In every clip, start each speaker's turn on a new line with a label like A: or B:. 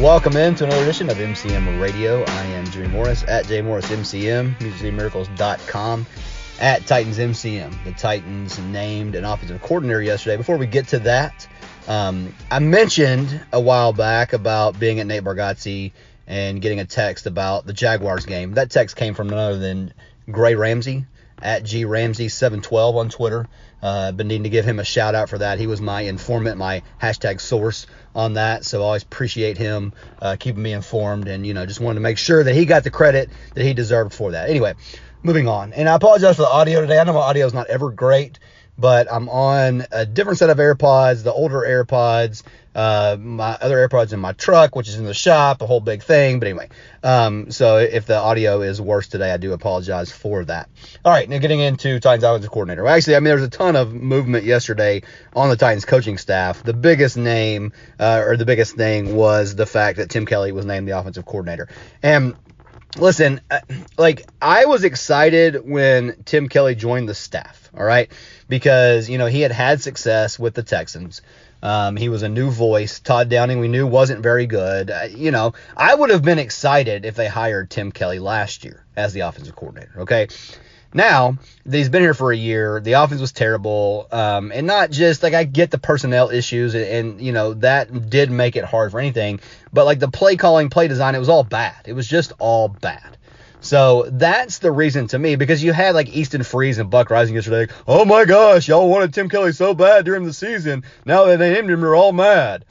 A: Welcome in to another edition of MCM Radio. I am Jimmy Morris at jmorrismcm, musicmiracles.com, at Titans MCM. The Titans named an offensive coordinator yesterday. Before we get to that, um, I mentioned a while back about being at Nate Bargatze and getting a text about the Jaguars game. That text came from none other than Gray Ramsey at G Ramsey 712 on Twitter. Uh, been needing to give him a shout out for that. He was my informant, my hashtag source on that. So I always appreciate him uh, keeping me informed and, you know, just wanted to make sure that he got the credit that he deserved for that. Anyway, moving on. And I apologize for the audio today. I know my audio is not ever great, but I'm on a different set of AirPods, the older AirPods, uh, my other AirPods in my truck, which is in the shop, a whole big thing. But anyway, um, so if the audio is worse today, I do apologize for that. All right, now getting into Titans offensive coordinator. Well, actually, I mean, there's a ton of movement yesterday on the Titans coaching staff. The biggest name, uh, or the biggest thing, was the fact that Tim Kelly was named the offensive coordinator. And listen, uh, like I was excited when Tim Kelly joined the staff. All right, because you know he had had success with the Texans. Um, he was a new voice. Todd Downing, we knew, wasn't very good. Uh, you know, I would have been excited if they hired Tim Kelly last year as the offensive coordinator. Okay. Now, he's been here for a year. The offense was terrible. Um, and not just like I get the personnel issues, and, and, you know, that did make it hard for anything. But like the play calling, play design, it was all bad. It was just all bad. So that's the reason to me because you had like Easton Freeze and Buck Reising yesterday. Like, oh my gosh, y'all wanted Tim Kelly so bad during the season. Now that they named him, you're all mad.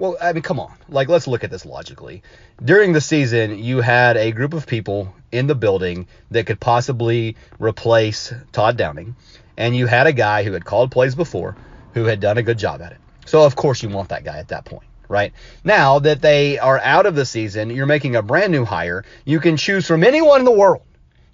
A: Well, I mean, come on. Like, let's look at this logically. During the season, you had a group of people in the building that could possibly replace Todd Downing, and you had a guy who had called plays before who had done a good job at it. So, of course, you want that guy at that point right? Now that they are out of the season, you're making a brand new hire. You can choose from anyone in the world.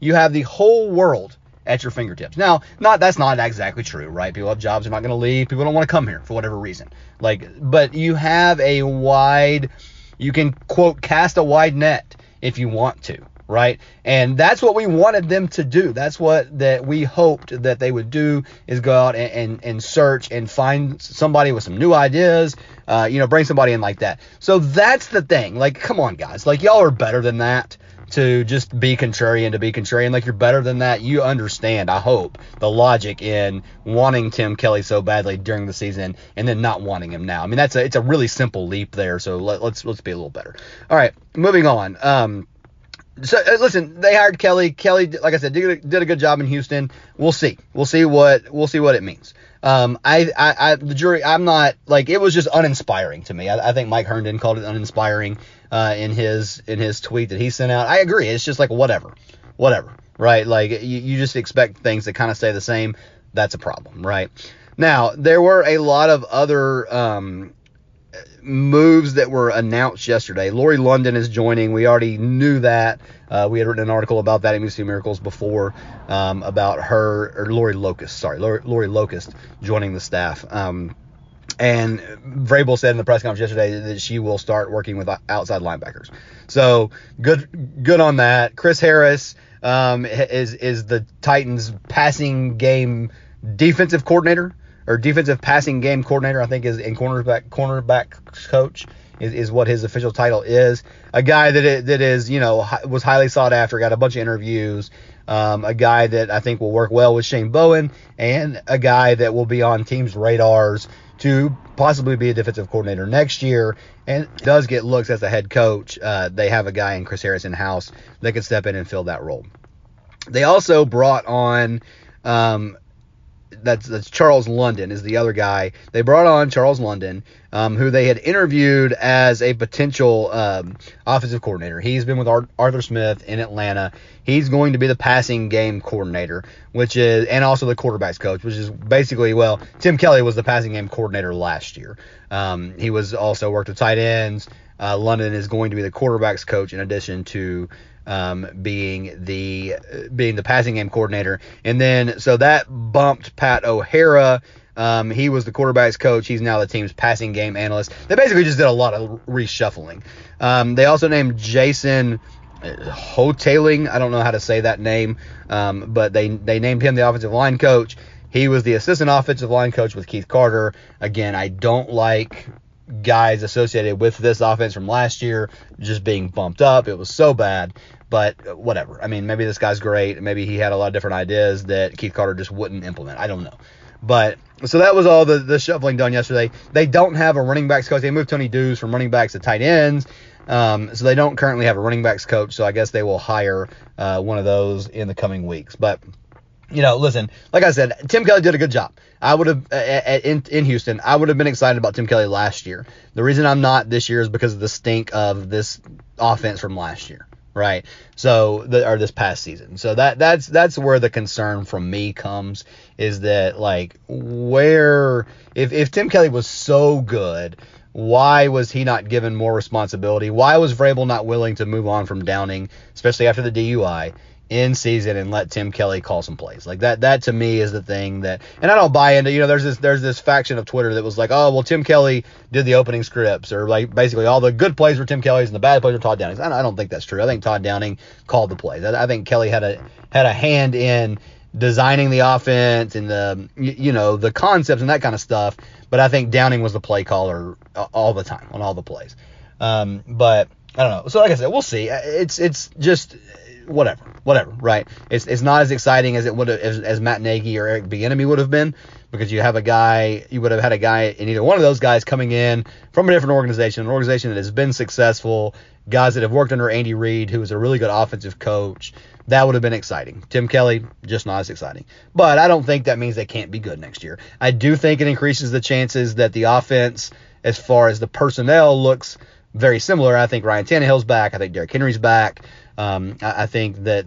A: You have the whole world at your fingertips. Now, not that's not exactly true, right? People have jobs, they're not going to leave. People don't want to come here for whatever reason. Like, but you have a wide, you can quote cast a wide net if you want to, right? And that's what we wanted them to do. That's what that we hoped that they would do is go out and, and, and search and find somebody with some new ideas, uh, you know, bring somebody in like that. So that's the thing. Like, come on, guys. Like, y'all are better than that to just be contrarian to be contrarian. Like, you're better than that. You understand, I hope, the logic in wanting Tim Kelly so badly during the season and then not wanting him now. I mean, that's a, it's a really simple leap there. So let, let's, let's be a little better. All right, moving on. Um, so uh, listen, they hired Kelly. Kelly, like I said, did did a good job in Houston. We'll see. We'll see what we'll see what it means. Um, I, I, I, the jury, I'm not like it was just uninspiring to me. I, I think Mike Herndon called it uninspiring uh, in his in his tweet that he sent out. I agree. It's just like whatever, whatever, right? Like you, you just expect things to kind of stay the same. That's a problem, right? Now there were a lot of other um, moves that were announced yesterday. Lori London is joining. We already knew that. Uh, we had written an article about that at Music Miracles before um, about her, or Lori Locust, sorry, Lori, Lori Locust joining the staff. Um, and Vrabel said in the press conference yesterday that she will start working with outside linebackers. So good, good on that. Chris Harris um, is is the Titans passing game defensive coordinator or defensive passing game coordinator, I think is in cornerback cornerback coach is, is what his official title is. A guy that that is you know was highly sought after, got a bunch of interviews. Um, a guy that I think will work well with Shane Bowen, and a guy that will be on teams' radars to possibly be a defensive coordinator next year, and does get looks as a head coach. Uh, they have a guy in Chris Harris in house that can step in and fill that role. They also brought on um, that's that's Charles London is the other guy. They brought on Charles London, um, who they had interviewed as a potential um, offensive coordinator. He's been with Arthur Smith in Atlanta. He's going to be the passing game coordinator, which is and also the quarterbacks coach, which is basically well, Tim Kelly was the passing game coordinator last year. Um, he was also worked with tight ends. Uh, London is going to be the quarterbacks coach in addition to um, being the being the passing game coordinator. And then so that bumped Pat O'Hara. Um, he was the quarterbacks coach. He's now the team's passing game analyst. They basically just did a lot of reshuffling. Um, they also named Jason Houghtaling. I don't know how to say that name, um, but they they named him the offensive line coach. He was the assistant offensive line coach with Keith Carter. Again, I don't like guys associated with this offense from last year just being bumped up. It was so bad. But whatever. I mean, maybe this guy's great. Maybe he had a lot of different ideas that Keith Carter just wouldn't implement. I don't know. But so that was all the, the shuffling done yesterday. They don't have a running backs coach. They moved Tony Dews from running backs to tight ends. Um, so they don't currently have a running backs coach. So I guess they will hire uh, one of those in the coming weeks. But you know, listen, like I said, Tim Kelly did a good job. I would have uh, uh, uh, in in Houston. I would have been excited about Tim Kelly last year. The reason I'm not this year is because of the stink of this offense from last year right? So the, or this past season. So that that's that's where the concern from me comes is that like where if if Tim Kelly was so good, why was he not given more responsibility? Why was Vrabel not willing to move on from Downing, especially after the DUI? In season and let Tim Kelly call some plays. Like that that to me is the thing that and I don't buy into, you know, there's this there's this faction of Twitter that was like, "Oh, well Tim Kelly did the opening scripts or like basically all the good plays were Tim Kelly's and the bad plays were Todd Downing's." I don't think that's true. I think Todd Downing called the plays. I, I think Kelly had a had a hand in designing the offense and the you know, the concepts and that kind of stuff, but I think Downing was the play caller all the time on all the plays. Um, but I don't know. So like I said, we'll see. It's it's just whatever, whatever, right? It's it's not as exciting as it would have as, as Matt Nagy or Eric Bieniemy would have been because you have a guy, you would have had a guy in either one of those guys coming in from a different organization, an organization that has been successful, guys that have worked under Andy Reid, who is a really good offensive coach. That would have been exciting. Tim Kelly, just not as exciting. But I don't think that means they can't be good next year. I do think it increases the chances that the offense, as far as the personnel, looks very similar. I think Ryan Tannehill's back. I think Derrick Henry's back. Um, I, I, think that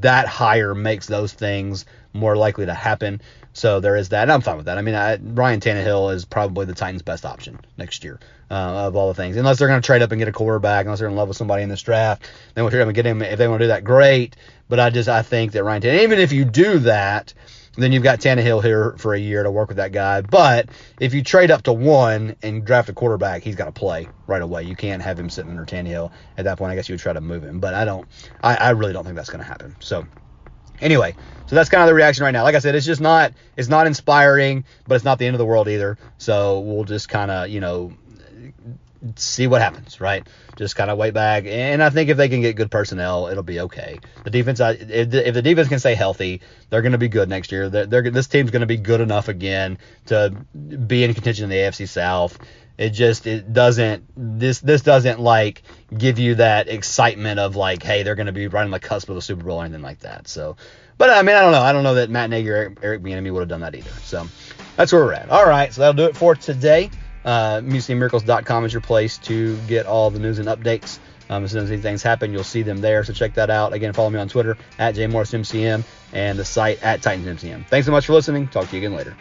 A: that hire makes those things more likely to happen. So there is that, and I'm fine with that. I mean, I, Ryan Tannehill is probably the Titans' best option next year uh, of all the things, unless they're going to trade up and get a quarterback, unless they're in love with somebody in this draft. Then we'll trade and get him if they want to do that. Great, but I just I think that Ryan Tannehill, even if you do that, then you've got Tannehill here for a year to work with that guy. But if you trade up to one and draft a quarterback, he's got to play right away. You can't have him sitting under Tannehill at that point. I guess you would try to move him, but I don't. I, I really don't think that's going to happen. So anyway, so that's kind of the reaction right now. Like I said, it's just not it's not inspiring, but it's not the end of the world either. So we'll just kind of you know see what happens, right? Just kind of wait back, and I think if they can get good personnel, it'll be okay. The defense, if the defense can stay healthy, they're going to be good next year. They're, they're this team's going to be good enough again to be in contention in the AFC South. It just it doesn't this this doesn't like give you that excitement of like hey they're going to be right on the cusp of the Super Bowl or anything like that. So, but I mean I don't know I don't know that Matt Nagy or Eric, Eric Bieniemy would have done that either. So that's where we're at. All right, so that'll do it for today. Uh, MusicMiracles.com is your place to get all the news and updates. Um, as soon as these things happen, you'll see them there. So check that out. Again, follow me on Twitter at JMorrisMCM and the site at TitansMCM. Thanks so much for listening. Talk to you again later.